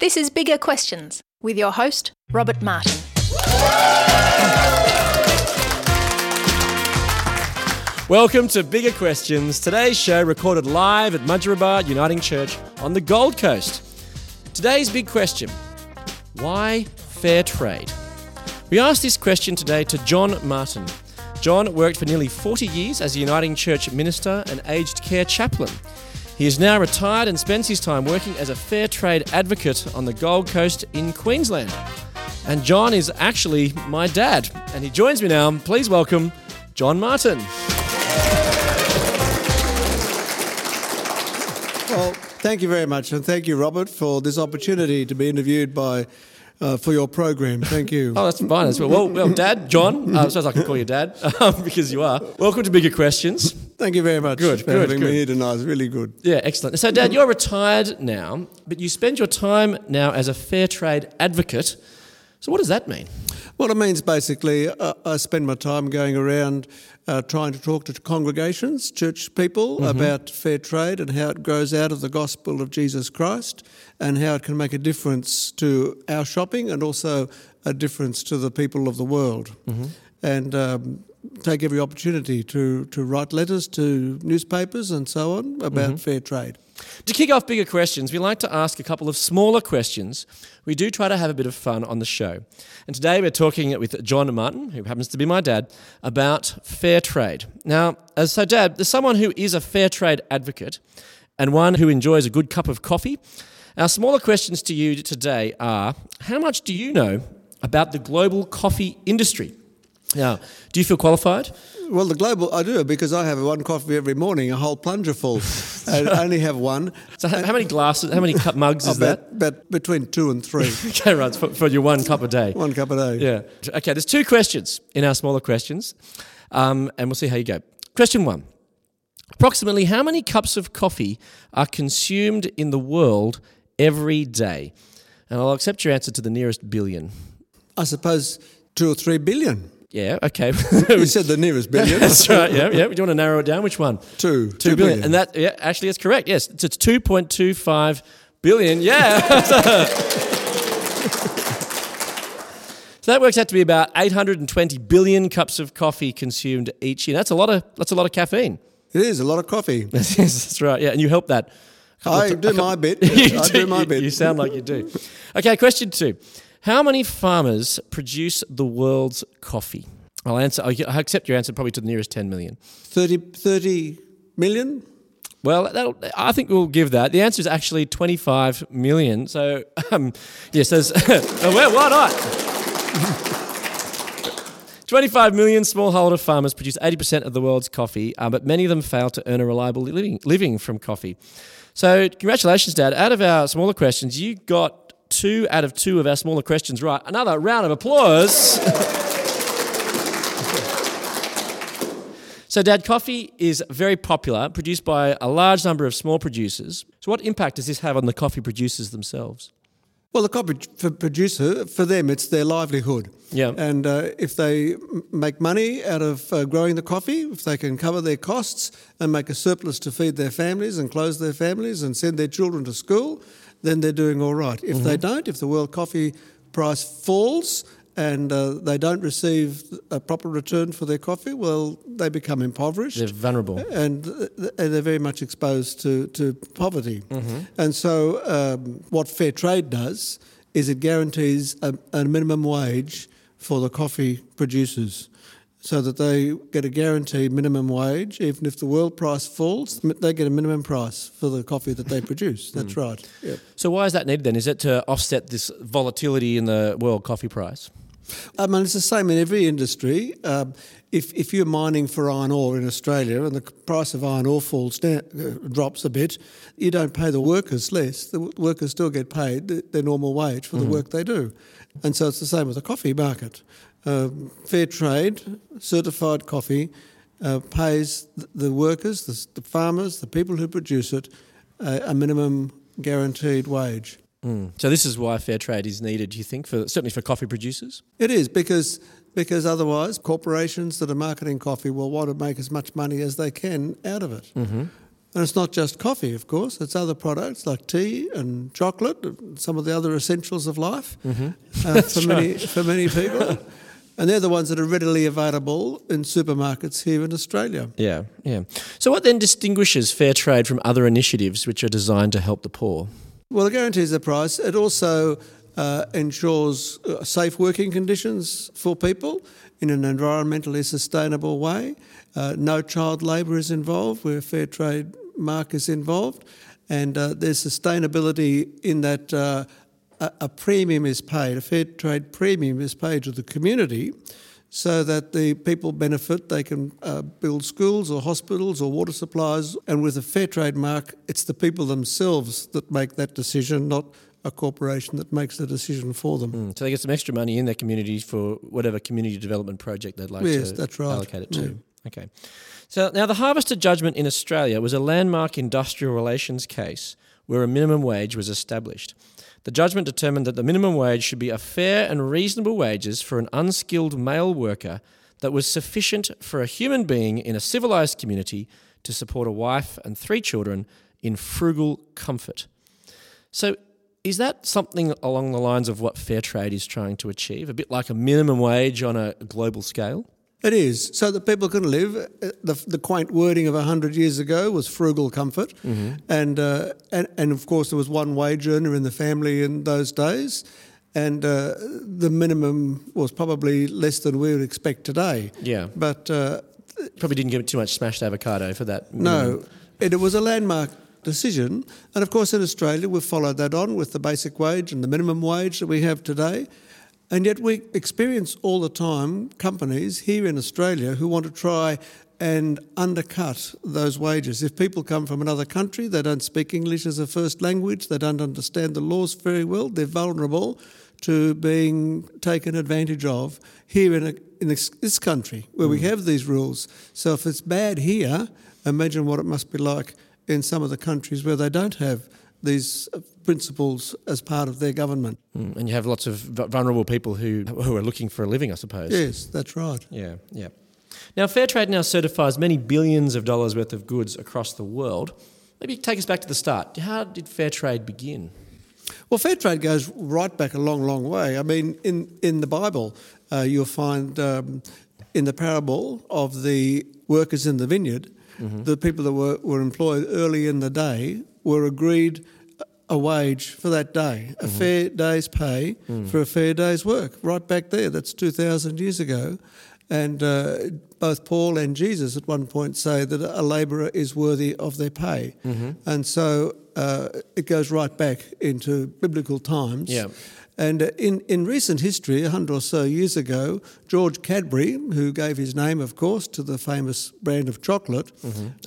This is Bigger Questions with your host, Robert Martin. Welcome to Bigger Questions. Today's show recorded live at Mudgeeraba Uniting Church on the Gold Coast. Today's big question why fair trade? We asked this question today to John Martin. John worked for nearly 40 years as a Uniting Church minister and aged care chaplain. He is now retired and spends his time working as a fair trade advocate on the Gold Coast in Queensland. And John is actually my dad, and he joins me now. Please welcome John Martin. Well, thank you very much, and thank you, Robert, for this opportunity to be interviewed by uh, for your program. Thank you. Oh, that's fine well. Well, well Dad, John, uh, I suppose I can call you Dad um, because you are. Welcome to Bigger Questions. Thank you very much Good, for good, having good. me here tonight. It's really good. Yeah, excellent. So, Dad, you're retired now, but you spend your time now as a fair trade advocate. So, what does that mean? Well, it means basically, uh, I spend my time going around uh, trying to talk to congregations, church people, about fair trade and how it grows out of the gospel of Jesus Christ and how it can make a difference to our shopping and also a difference to the people of the world. And um, take every opportunity to, to write letters to newspapers and so on about mm-hmm. fair trade. To kick off bigger questions, we like to ask a couple of smaller questions. We do try to have a bit of fun on the show. And today we're talking with John Martin, who happens to be my dad, about fair trade. Now, as so, Dad, there's someone who is a fair trade advocate and one who enjoys a good cup of coffee. Our smaller questions to you today are how much do you know about the global coffee industry? Now, do you feel qualified? Well, the global, I do because I have one coffee every morning, a whole plunger full. and I only have one. So, how how many glasses, how many cup mugs is that? About, about between two and three. Okay, right, for, for your one cup a day. one cup a day. Yeah. Okay, there's two questions in our smaller questions, um, and we'll see how you go. Question one Approximately how many cups of coffee are consumed in the world every day? And I'll accept your answer to the nearest billion. I suppose two or three billion. Yeah, okay. You said the nearest billion. That's right, yeah, yeah. Do you want to narrow it down? Which one? Two. Two billion. And that, yeah, actually, that's correct. Yes, it's it's 2.25 billion. Yeah. so that works out to be about 820 billion cups of coffee consumed each year. That's a lot of that's a lot of caffeine. It is a lot of coffee. Yes, that's right. Yeah, and you help that. I do my bit. I do my bit. You sound like you do. Okay, question two. How many farmers produce the world's coffee? I'll answer. I accept your answer probably to the nearest 10 million. 30, 30 million? Well, that'll, I think we'll give that. The answer is actually 25 million. So, um, yes, there's. oh, well, why not? 25 million smallholder farmers produce 80% of the world's coffee, uh, but many of them fail to earn a reliable living, living from coffee. So, congratulations, Dad. Out of our smaller questions, you got two out of two of our smaller questions right. Another round of applause. So, Dad, coffee is very popular, produced by a large number of small producers. So, what impact does this have on the coffee producers themselves? Well, the coffee for producer, for them, it's their livelihood. Yeah. And uh, if they make money out of uh, growing the coffee, if they can cover their costs and make a surplus to feed their families and clothe their families and send their children to school, then they're doing all right. If they don't, if the world coffee price falls and uh, they don't receive a proper return for their coffee, well, they become impoverished They're vulnerable. and th- and they're very much exposed to, to poverty. And so, um, what fair trade does is it guarantees a, a minimum wage for the coffee producers. So that they get a guaranteed minimum wage, even if the world price falls, they get a minimum price for the coffee that they produce. That's right. Yep. So, why is that needed then? Is it to offset this volatility in the world coffee price? I mean, it's the same in every industry. Um, if, if you're mining for iron ore in Australia and the price of iron ore falls down, uh, drops a bit, you don't pay the workers less. The workers still get paid their normal wage for the work they do. And so it's the same with the coffee market. Um, fair trade, certified coffee, uh, pays the workers, the, the farmers, the people who produce it, uh, a minimum guaranteed wage. So, this is why fair trade is needed, do you think, for certainly for coffee producers? It is because because otherwise corporations that are marketing coffee will want to make as much money as they can out of it. And it's not just coffee, of course, it's other products like tea and chocolate, and some of the other essentials of life uh, for, many, for many people. And they're the ones that are readily available in supermarkets here in Australia. Yeah, yeah. So, what then distinguishes fair trade from other initiatives which are designed to help the poor? Well, it guarantees the price. It also uh, ensures uh, safe working conditions for people in an environmentally sustainable way. Uh, no child labour is involved where fair trade mark is involved, and uh, there's sustainability in that uh, a, a premium is paid, a fair trade premium is paid to the community so that the people benefit. They can uh, build schools or hospitals or water supplies. And with a fair trade mark, it's the people themselves that make that decision, not a corporation that makes the decision for them. Mm, so they get some extra money in their communities for whatever community development project they'd like Yes, to that's right. allocate it to. Okay. So now the Harvester judgment in Australia was a landmark industrial relations case where a minimum wage was established. The judgment determined that the minimum wage should be a fair and reasonable wages for an unskilled male worker that was sufficient for a human being in a civilized community to support a wife and three children in frugal comfort. So, is that something along the lines of what fair trade is trying to achieve? A bit like a minimum wage on a global scale? It is, so that people can live. Uh, The, the quaint wording of 100 years ago was frugal comfort. And, uh, and, and of course, there was one wage earner in the family in those days. And uh, the minimum was probably less than we would expect today. Yeah. But uh, Probably didn't give it too much smashed avocado for that. no, it, it was a landmark decision. And of course, in Australia, we've followed that on with the basic wage and the minimum wage that we have today. And yet, we experience all the time companies here in Australia who want to try and undercut those wages. If people come from another country, they don't speak English as a first language, they don't understand the laws very well, they're vulnerable to being taken advantage of here in, a, in this, this country where we hmm. have these rules. So if it's bad here, imagine what it must be like in some of the countries where they don't have these uh, principles as part of their government. Mm, And you have lots of vulnerable people who, who are looking for a living, I suppose. Yes, that's right. Yeah, yeah. Now, Fairtrade now certifies many billions of dollars worth of goods across the world. Maybe take us back to the start. How did Fairtrade begin? Well, fair trade goes right back a long, long way. I mean, in, in the Bible, uh, you'll find um, in the parable of the workers in the vineyard, the people that were, were employed early in the day were agreed a wage for that day, a fair day's pay for a fair day's work, right back there. That's 2,000 years ago. And uh, both Paul and Jesus at one point say that a labourer is worthy of their pay. And so uh, it goes right back into biblical times. Yeah. And uh, in, in recent history, a hundred or so years ago, George Cadbury, who gave his name, of course, to the famous brand of chocolate,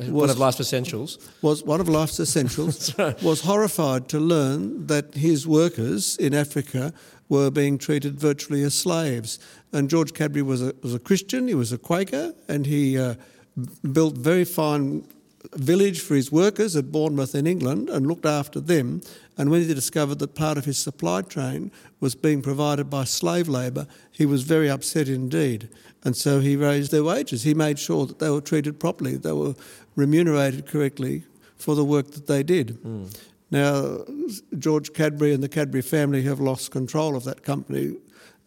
One of life's essentials. was one of life's essentials, was horrified to learn that his workers in Africa were being treated virtually as slaves. And George Cadbury was a, was a Christian, he was a Quaker, and he uh, built very fine village for his workers at Bournemouth in England and looked after them. And when he discovered that part of his supply chain was being provided by slave labour, he was very upset indeed. And so he raised their wages. He made sure that they were treated properly, they were remunerated correctly for the work that they did. Now, George Cadbury and the Cadbury family have lost control of that company,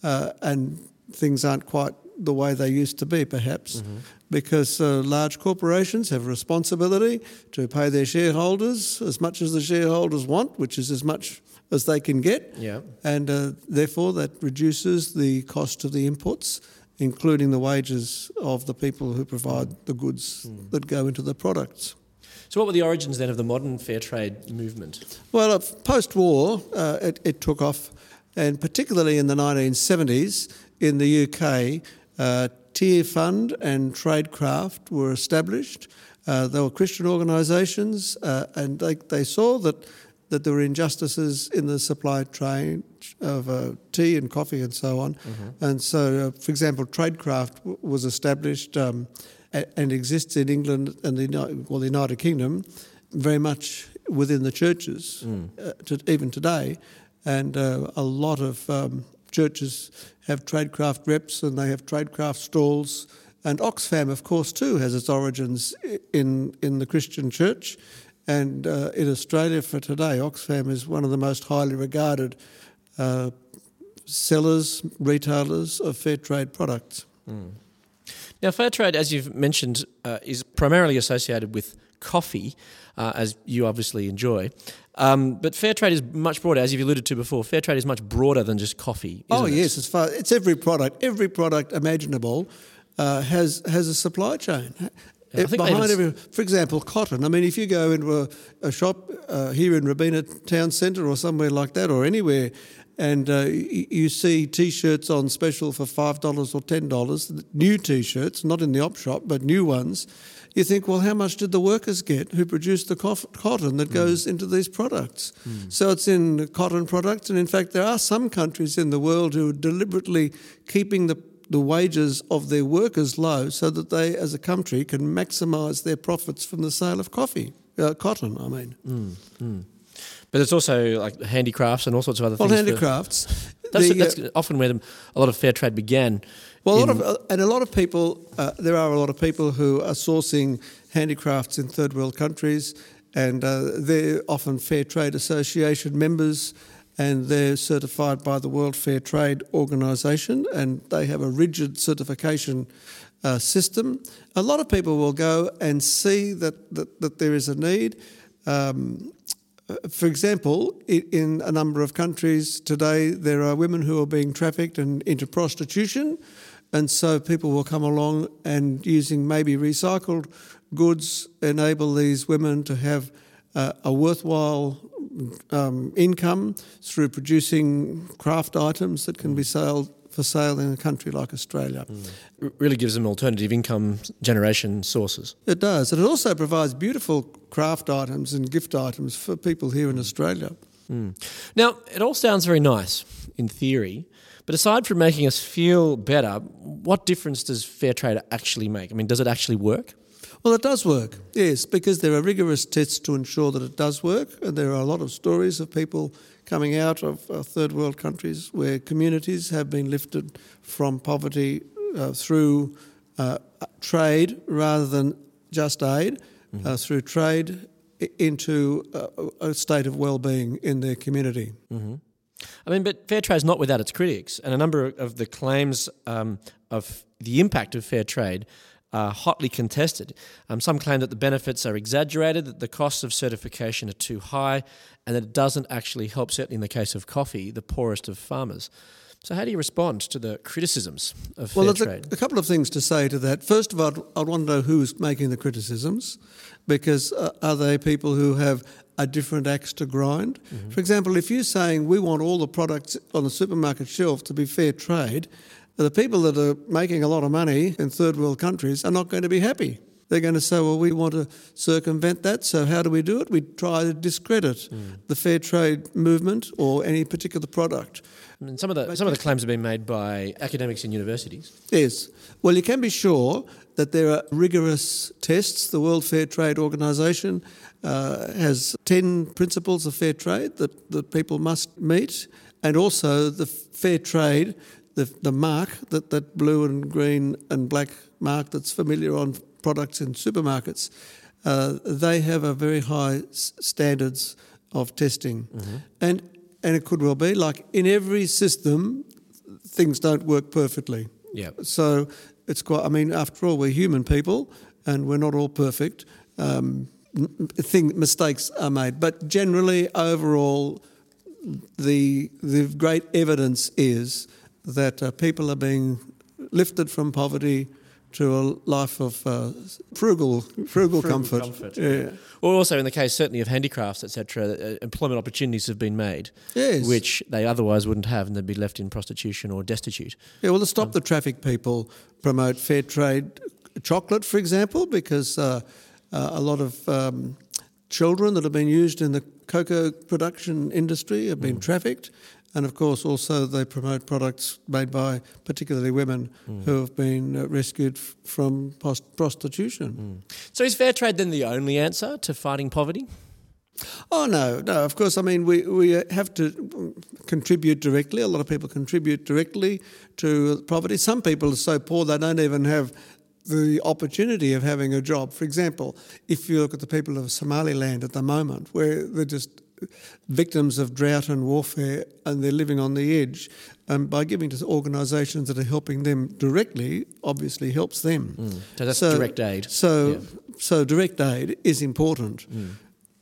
uh, and things aren't quite the way they used to be, perhaps, because uh, large corporations have a responsibility to pay their shareholders as much as the shareholders want, which is as much as they can get, Yeah. and uh, therefore that reduces the cost of the inputs, including the wages of the people who provide the goods that go into the products. So, what were the origins then of the modern fair trade movement? Well, post war, uh, it, it took off, and particularly in the 1970s in the UK, uh, Tearfund and Traidcraft were established. Uh, they were Christian organisations, uh, and they, they saw that, that there were injustices in the supply chain of uh, tea and coffee and so on. And so, uh, for example, Traidcraft w- was established um, a- and exists in England and the, Uni- well, the United Kingdom very much within the churches, uh, to, even today. And uh, a lot of um, churches have Traidcraft reps and they have Traidcraft stalls And Oxfam, of course, too, has its origins in, in the Christian church. And uh, in Australia for today, Oxfam is one of the most highly regarded uh, sellers, retailers of fair trade products. Now, fair trade, as you've mentioned, uh, is primarily associated with coffee, uh, as you obviously enjoy. Um, but fair trade is much broader, as you've alluded to before. Fair trade is much broader than just coffee. Oh isn't it? yes, as far it's every product, every product imaginable uh, has has a supply chain. Yeah, I think Behind every, for example, cotton. I mean, if you go into a, a shop uh, here in Robina Town Centre or somewhere like that, or anywhere, and uh, you see T-shirts on special for five dollars or ten dollars, new T-shirts, not in the op shop, but new ones. You think, well, how much did the workers get who produced the cof- cotton that goes into these products? So it's in cotton products, and in fact, there are some countries in the world who are deliberately keeping the the wages of their workers low so that they, as a country, can maximise their profits from the sale of coffee, uh, cotton, I mean. But it's also like handicrafts and all sorts of other Well, things. for- handicrafts. That's, the, uh, often where the, a lot of fair trade began. Well, a lot of, uh, and a lot of people, uh, there are a lot of people who are sourcing handicrafts in third world countries, and uh, they're often Fair Trade Association members, and they're certified by the World Fair Trade Organisation, and they have a rigid certification uh, system. A lot of people will go and see that, that, that there is a need. Um, for example, in a number of countries today, there are women who are being trafficked and into prostitution, and so people will come along and using maybe recycled goods enable these women to have uh, a worthwhile um, income through producing craft items that can be sold for sale in a country like Australia. Mm. r- really gives them alternative income generation sources. It does, and it also provides beautiful craft items and gift items for people here in Australia. Mm. Now, it all sounds very nice in theory, but aside from making us feel better, what difference does fair trade actually make? I mean, does it actually work? Well, it does work, yes, because there are rigorous tests to ensure that it does work, and there are a lot of stories of people coming out of uh, third world countries where communities have been lifted from poverty uh, through uh, trade rather than just aid, uh, through trade into uh, a state of well-being in their community. I mean, but fair trade is not without its critics, and a number of the claims um, of the impact of fair trade are hotly contested. Um, some claim that the benefits are exaggerated, that the costs of certification are too high, and that it doesn't actually help, certainly in the case of coffee, the poorest of farmers. So, how do you respond to the criticisms of fair trade? Well, there's a, couple of things to say to that. First of all, I'd, I'd want to know who's making the criticisms, because uh, are they people who have a different axe to grind? For example, if you're saying we want all the products on the supermarket shelf to be fair trade, the people that are making a lot of money in third world countries are not going to be happy. They're going to say, well, we want to circumvent that, so how do we do it? We try to discredit the fair trade movement or any particular product. I mean, some of the some of the claims have been made by academics in universities. Yes. Well, you can be sure that there are rigorous tests. The World Fair Trade Organisation uh, has 10 principles of fair trade that, that people must meet, and also the fair trade, the, the mark, that, that blue and green and black mark that's familiar on products in supermarkets, uh, they have a very high s- standards of testing. And, and it could well be, like in every system, things don't work perfectly. Yeah. So it's quite. I mean, after all, we're human people, and we're not all perfect. Um, thing mistakes are made, but generally, overall, the the great evidence is that uh, people are being lifted from poverty to a life of uh, frugal, frugal, comfort. comfort. Yeah. Or also in the case certainly of handicrafts, etc., uh, employment opportunities have been made, Yes. which they otherwise wouldn't have, and they'd be left in prostitution or destitute. Yeah, well, to stop the traffic, people promote fair trade chocolate, for example, because uh, uh, a lot of um, children that have been used in the cocoa production industry have been trafficked. And of course, also they promote products made by particularly women who have been uh, rescued f- from post- prostitution. So is fair trade then the only answer to fighting poverty? Oh no, no. Of course, I mean we we have to mm, contribute directly. A lot of people contribute directly to poverty. Some people are so poor they don't even have the opportunity of having a job. For example, if you look at the people of Somaliland at the moment, where they're just victims of drought and warfare and they're living on the edge, And by giving to organisations that are helping them directly, obviously helps them. Mm. So that's direct aid. So, Yeah. so direct aid is important. Mm.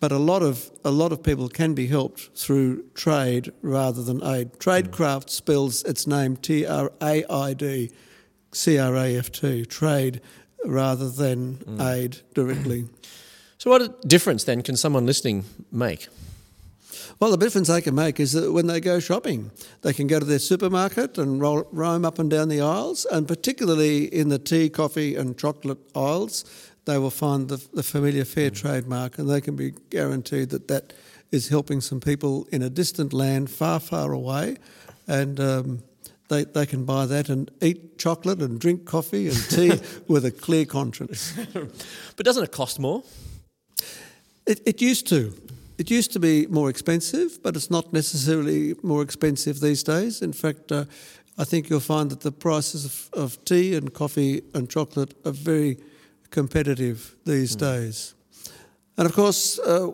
But a lot of a lot of people can be helped through trade rather than aid. Traidcraft spells its name T R A I D C R A F T, trade rather than mm. aid directly. So, what difference then can someone listening make? Well, the difference they can make is that when they go shopping, they can go to their supermarket and roll, roam up and down the aisles, and particularly in the tea, coffee, and chocolate aisles, they will find the, the familiar fair trade mark, and they can be guaranteed that that is helping some people in a distant land far, far away, and. Um, they, they can buy that and eat chocolate and drink coffee and tea with a clear conscience. But doesn't it cost more? It, it used to. It used to be more expensive, but it's not necessarily more expensive these days. In fact, uh, I think you'll find that the prices of, of tea and coffee and chocolate are very competitive these days. And of course, uh,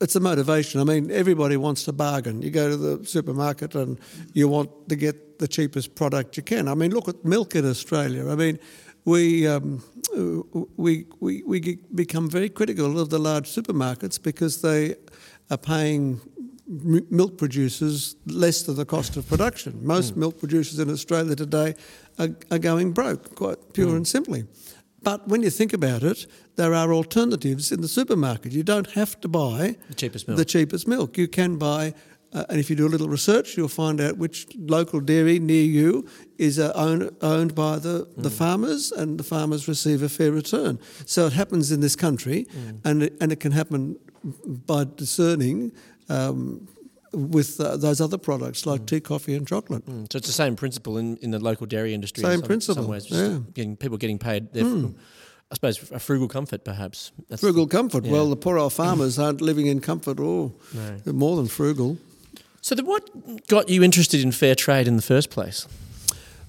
it's a motivation. I mean, everybody wants to bargain. You go to the supermarket and you want to get the cheapest product you can. I mean, look at milk in Australia. I mean, we um, we, we we become very critical of the large supermarkets because they are paying m- milk producers less than the cost of production. Most milk producers in Australia today are, are going broke, quite pure and simply. But when you think about it, there are alternatives in the supermarket. You don't have to buy The cheapest milk. the cheapest milk. You can buy, uh, and if you do a little research, you'll find out which local dairy near you is uh, owned, owned by the, the farmers, and the farmers receive a fair return. So it happens in this country, and, it, and it can happen by discerning. Um, with uh, those other products like tea, coffee, and chocolate. Mm, So it's the same principle in, in the local dairy industry. Same in some, principle, Some ways, just yeah. getting people getting paid. Their, I suppose a frugal comfort, perhaps. That's Frugal comfort. yeah. Well, the poor old farmers aren't living in comfort at all. No. More than frugal. So, then what got you interested in fair trade in the first place?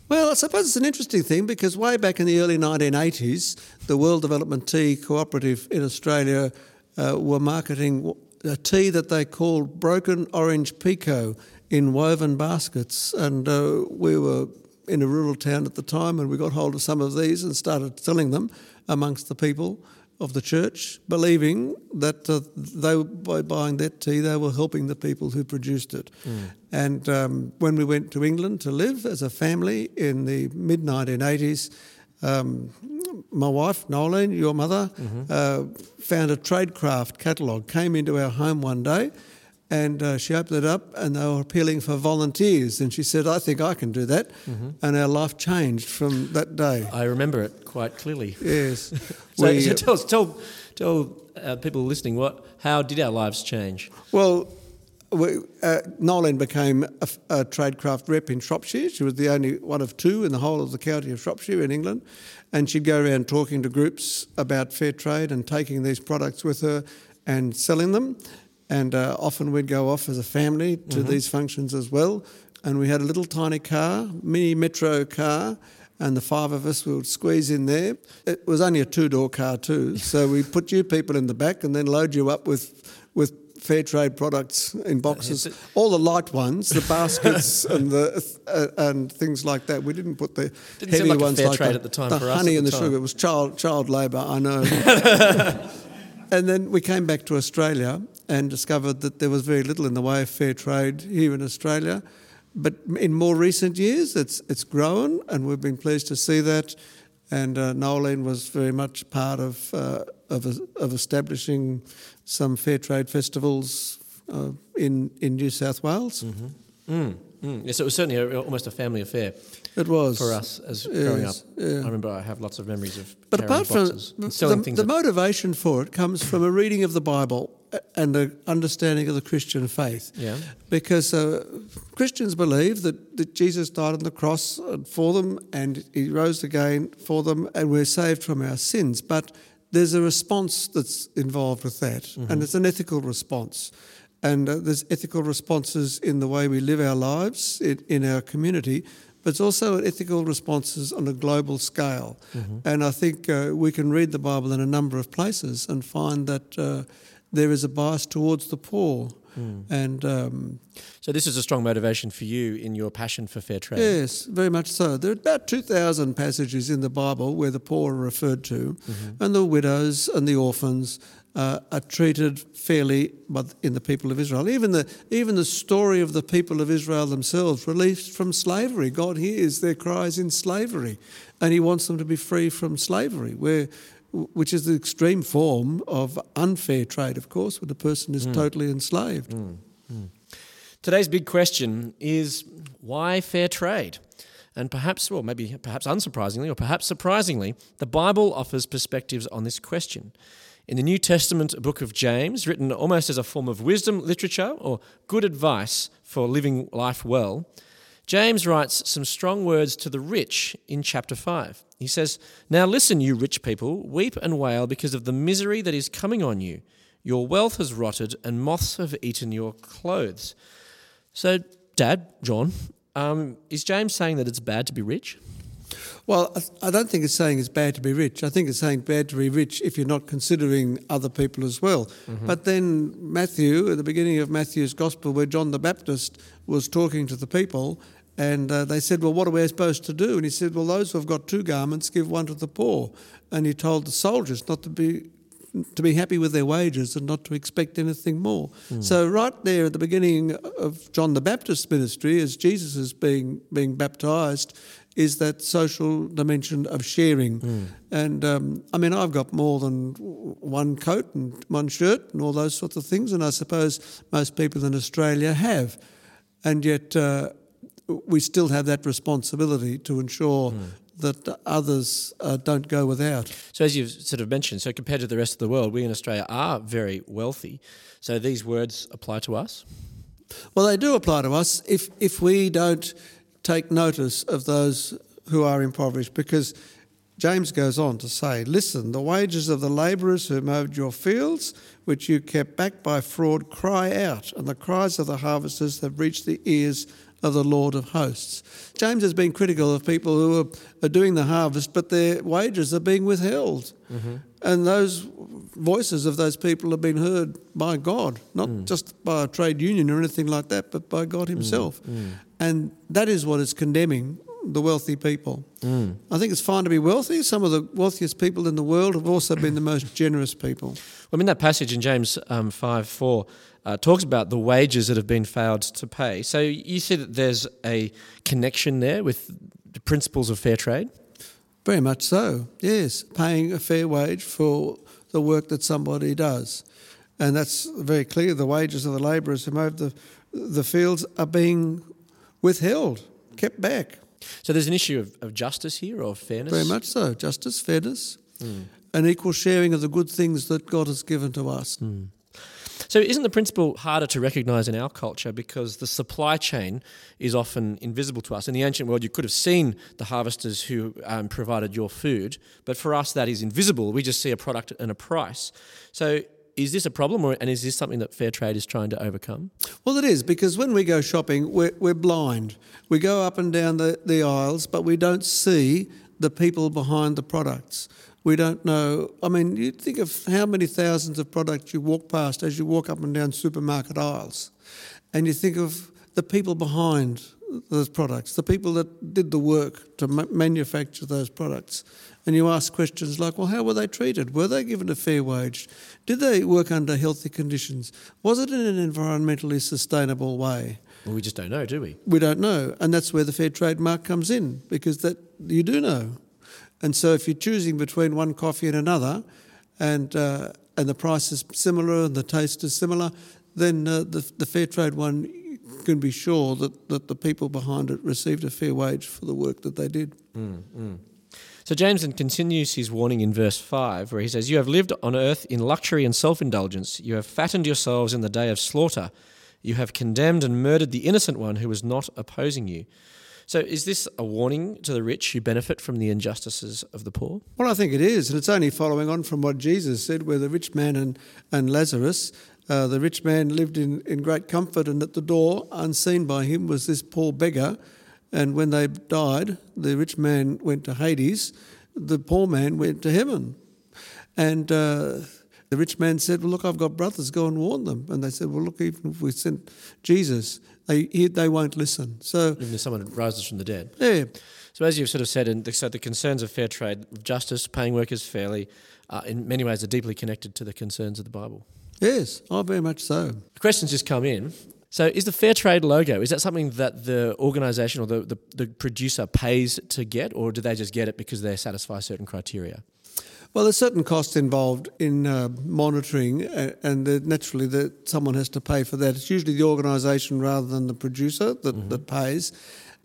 Well, I suppose it's an interesting thing because way back in the early 1980s, the World Development Tea Cooperative in Australia uh, were marketing a tea that they called broken orange pekoe in woven baskets. And uh, we were in a rural town at the time and we got hold of some of these and started selling them amongst the people of the church, believing that uh, they by buying that tea, they were helping the people who produced it. And um, when we went to England to live as a family in the mid 1980s, um, my wife, Nolene, your mother, uh, found a Traidcraft catalogue, came into our home one day. And uh, she opened it up, and they were appealing for volunteers. And she said, "I think I can do that." And our life changed from that day. I remember it quite clearly. Yes, So, We, so uh, tell, us- tell, tell uh, people listening what how did our lives change? Well, we, uh, Nolene became a, a Traidcraft rep in Shropshire. She was the only one of two in the whole of the county of Shropshire in England. And she'd go around talking to groups about fair trade and taking these products with her and selling them. And uh, often we'd go off as a family to these functions as well. And we had a little tiny car, mini metro car, and the five of us would squeeze in there. It was only a two door car, too. So we put you people in the back and then load you up with, with fair trade products in boxes. All the light ones, the baskets and the uh, and things like that. We didn't put the Didn't heavy like ones fair like trade the, at the time the for us honey at and the the time. sugar. It was child child labour. I know. and then we came back to Australia and discovered that there was very little in the way of fair trade here in Australia. But in more recent years, it's it's grown, and we've been pleased to see that. And uh, Nolene was very much part of uh, of, of establishing some fair trade festivals uh, in in New South Wales. Mm, mm. Yes, it was certainly a, almost a family affair It was for us as growing up. Yeah. I remember I have lots of memories of But apart from the, selling the, things. the motivation for it comes from a reading of the Bible and an understanding of the Christian faith. Yeah. Because uh, Christians believe that, that Jesus died on the cross for them and he rose again for them and we're saved from our sins. But there's a response that's involved with that, Mm-hmm. and it's an ethical response. And uh, there's ethical responses in the way we live our lives in, in our community, but it's also ethical responses on a global scale. And I think uh, we can read the Bible in a number of places and find that uh, there is a bias towards the poor. And um, So this is a strong motivation for you in your passion for fair trade. Yes, very much so. There are about 2,000 passages in the Bible where the poor are referred to, and the widows and the orphans uh, are treated fairly in the people of Israel. Even the, even the story of the people of Israel themselves, released from slavery. God hears their cries in slavery, and He wants them to be free from slavery, where, which is the extreme form of unfair trade, of course, where the person is hmm. totally enslaved. Hmm. Hmm. Today's big question is why fair trade? And perhaps, well, maybe perhaps unsurprisingly, or perhaps surprisingly, the Bible offers perspectives on this question. In the New Testament book of James, written almost as a form of wisdom literature or good advice for living life well, James writes some strong words to the rich in chapter 5. He says, Now listen, you rich people, weep and wail because of the misery that is coming on you. Your wealth has rotted, and moths have eaten your clothes. So, Dad, John, um, is James saying that it's bad to be rich? Well, I- I don't think it's saying it's bad to be rich. I think it's saying bad to be rich if you're not considering other people as well. But then Matthew, at the beginning of Matthew's Gospel, where John the Baptist was talking to the people, and uh, they said, Well, what are we supposed to do? And he said, Well, those who have got two garments, give one to the poor. And he told the soldiers not to be to be happy with their wages and not to expect anything more. So right there at the beginning of John the Baptist's ministry, as Jesus is being being baptized, is that social dimension of sharing. And um, I mean, I've got more than one coat and one shirt and all those sorts of things, and I suppose most people in Australia have, and yet. Uh, we still have that responsibility to ensure that others uh, don't go without. So, as you've sort of mentioned, so compared to the rest of the world, we in Australia are very wealthy. So, these words apply to us. Well, they do apply to us if, if we don't take notice of those who are impoverished, because James goes on to say, Listen, the wages of the labourers who mowed your fields, which you kept back by fraud, cry out, and the cries of the harvesters have reached the ears of the Lord of hosts. James has been critical of people who are, are doing the harvest, but their wages are being withheld. Mm-hmm. And those voices of those people have been heard by God, not mm. just by a trade union or anything like that, but by God mm, Himself. Mm. And that is what is condemning the wealthy people. I think it's fine to be wealthy. Some of the wealthiest people in the world have also been the most generous people. I mean, that passage in James um, 5 4 uh, talks about the wages that have been failed to pay. So, you see that there's a connection there with the principles of fair trade? Very much so, yes. Paying a fair wage for the work that somebody does. And that's very clear. The wages of the labourers who mow the, the fields are being withheld, kept back. So, there's an issue of, of justice here or fairness? Very much so. Justice, fairness, and equal sharing of the good things that God has given to us. So, isn't the principle harder to recognise in our culture because the supply chain is often invisible to us? In the ancient world, you could have seen the harvesters who um, provided your food, but for us, that is invisible. We just see a product and a price. So, is this a problem, or, and is this something that fair trade is trying to overcome? Well, it is because when we go shopping, we're, we're blind. We go up and down the, the aisles, but we don't see the people behind the products. We don't know. I mean, you think of how many thousands of products you walk past as you walk up and down supermarket aisles, and you think of the people behind those products, the people that did the work to ma- manufacture those products. And you ask questions like, well, how were they treated? Were they given a fair wage? Did they work under healthy conditions? Was it in an environmentally sustainable way? Well, we just don't know, do we? We don't know. And that's where the fair trade mark comes in, because that you do know. And so if you're choosing between one coffee and another, and uh, and the price is similar and the taste is similar, then uh, the, the fair trade one can be sure that, that the people behind it received a fair wage for the work that they did. So Jameson continues his warning in verse 5, where he says, You have lived on earth in luxury and self indulgence. You have fattened yourselves in the day of slaughter. You have condemned and murdered the innocent one who was not opposing you. So is this a warning to the rich who benefit from the injustices of the poor? Well, I think it is, and it's only following on from what Jesus said, where the rich man and, and Lazarus, uh, the rich man lived in, in great comfort, and at the door, unseen by him, was this poor beggar. And when they died, the rich man went to Hades, the poor man went to heaven. And uh, the rich man said, Well, look, I've got brothers, go and warn them. And they said, Well, look, even if we sent Jesus, they, they won't listen. So, Even if someone rises from the dead. yeah, So, as you've sort of said, and the, so the concerns of fair trade, justice, paying workers fairly, uh, in many ways are deeply connected to the concerns of the Bible. yes, oh, very much so. The questions just come in. So, is the fair trade logo is that something that the organisation or the, the, the producer pays to get, or do they just get it because they satisfy certain criteria? Well, there's certain costs involved in uh, monitoring, uh, and uh, naturally, that someone has to pay for that. It's usually the organisation rather than the producer that, that pays.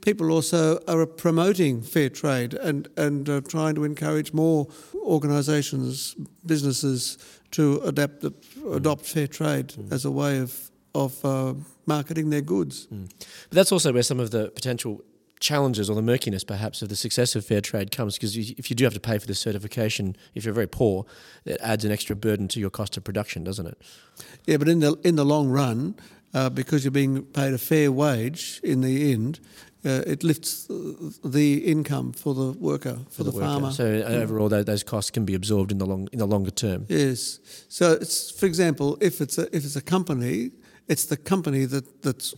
People also are promoting fair trade and and uh, trying to encourage more organisations, businesses to adapt adopt fair trade as a way of of uh, marketing their goods. But that's also where some of the potential challenges or the murkiness, perhaps, of the success of fair trade comes because if you do have to pay for the certification, if you're very poor, it adds an extra burden to your cost of production, doesn't it? Yeah, but in the in the long run, uh, because you're being paid a fair wage in the end, uh, it lifts the income for the worker, for, the, worker. farmer. So uh, overall, tho- those costs can be absorbed in the long in the longer term. Yes. So it's for example, if it's a if it's a company, it's the company that that's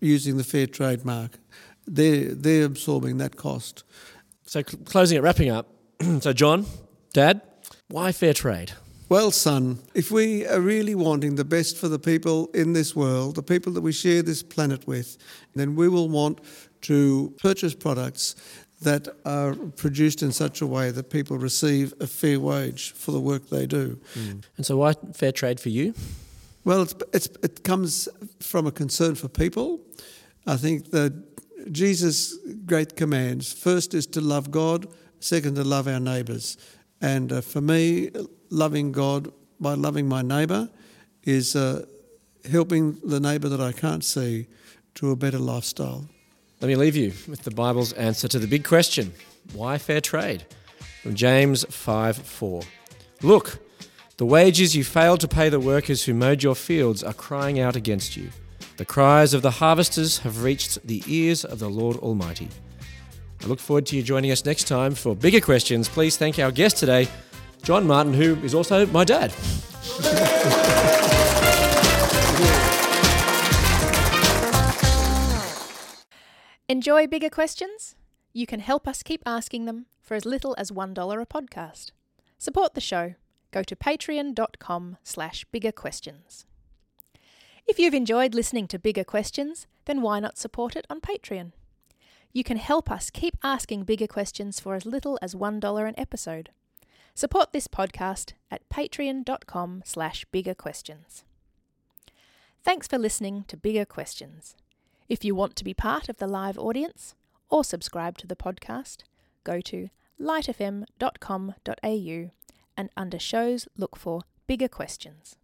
using the fair trade mark. They're absorbing that cost. So cl- closing it, wrapping up. so John, Dad, why fair trade? Well, son, if we are really wanting the best for the people in this world, the people that we share this planet with, then we will want to purchase products that are produced in such a way that people receive a fair wage for the work they do. Mm. And so why fair trade for you? Well, it's, it's, it comes from a concern for people. I think that Jesus' great commands first is to love God, second, to love our neighbours. And uh, for me, loving God by loving my neighbour is uh, helping the neighbour that I can't see to a better lifestyle. Let me leave you with the Bible's answer to the big question why fair trade? From James 5 4. Look, the wages you failed to pay the workers who mowed your fields are crying out against you. The cries of the harvesters have reached the ears of the Lord Almighty. I look forward to you joining us next time for bigger questions. Please thank our guest today, John Martin, who is also my dad. Enjoy bigger questions? You can help us keep asking them for as little as $1 a podcast. Support the show. Go to patreon.com slash bigger questions. If you've enjoyed listening to Bigger Questions, then why not support it on Patreon? You can help us keep asking bigger questions for as little as $1 an episode. Support this podcast at patreon.com slash bigger questions. Thanks for listening to Bigger Questions. If you want to be part of the live audience or subscribe to the podcast, go to lightfm.com.au and under shows look for Bigger Questions.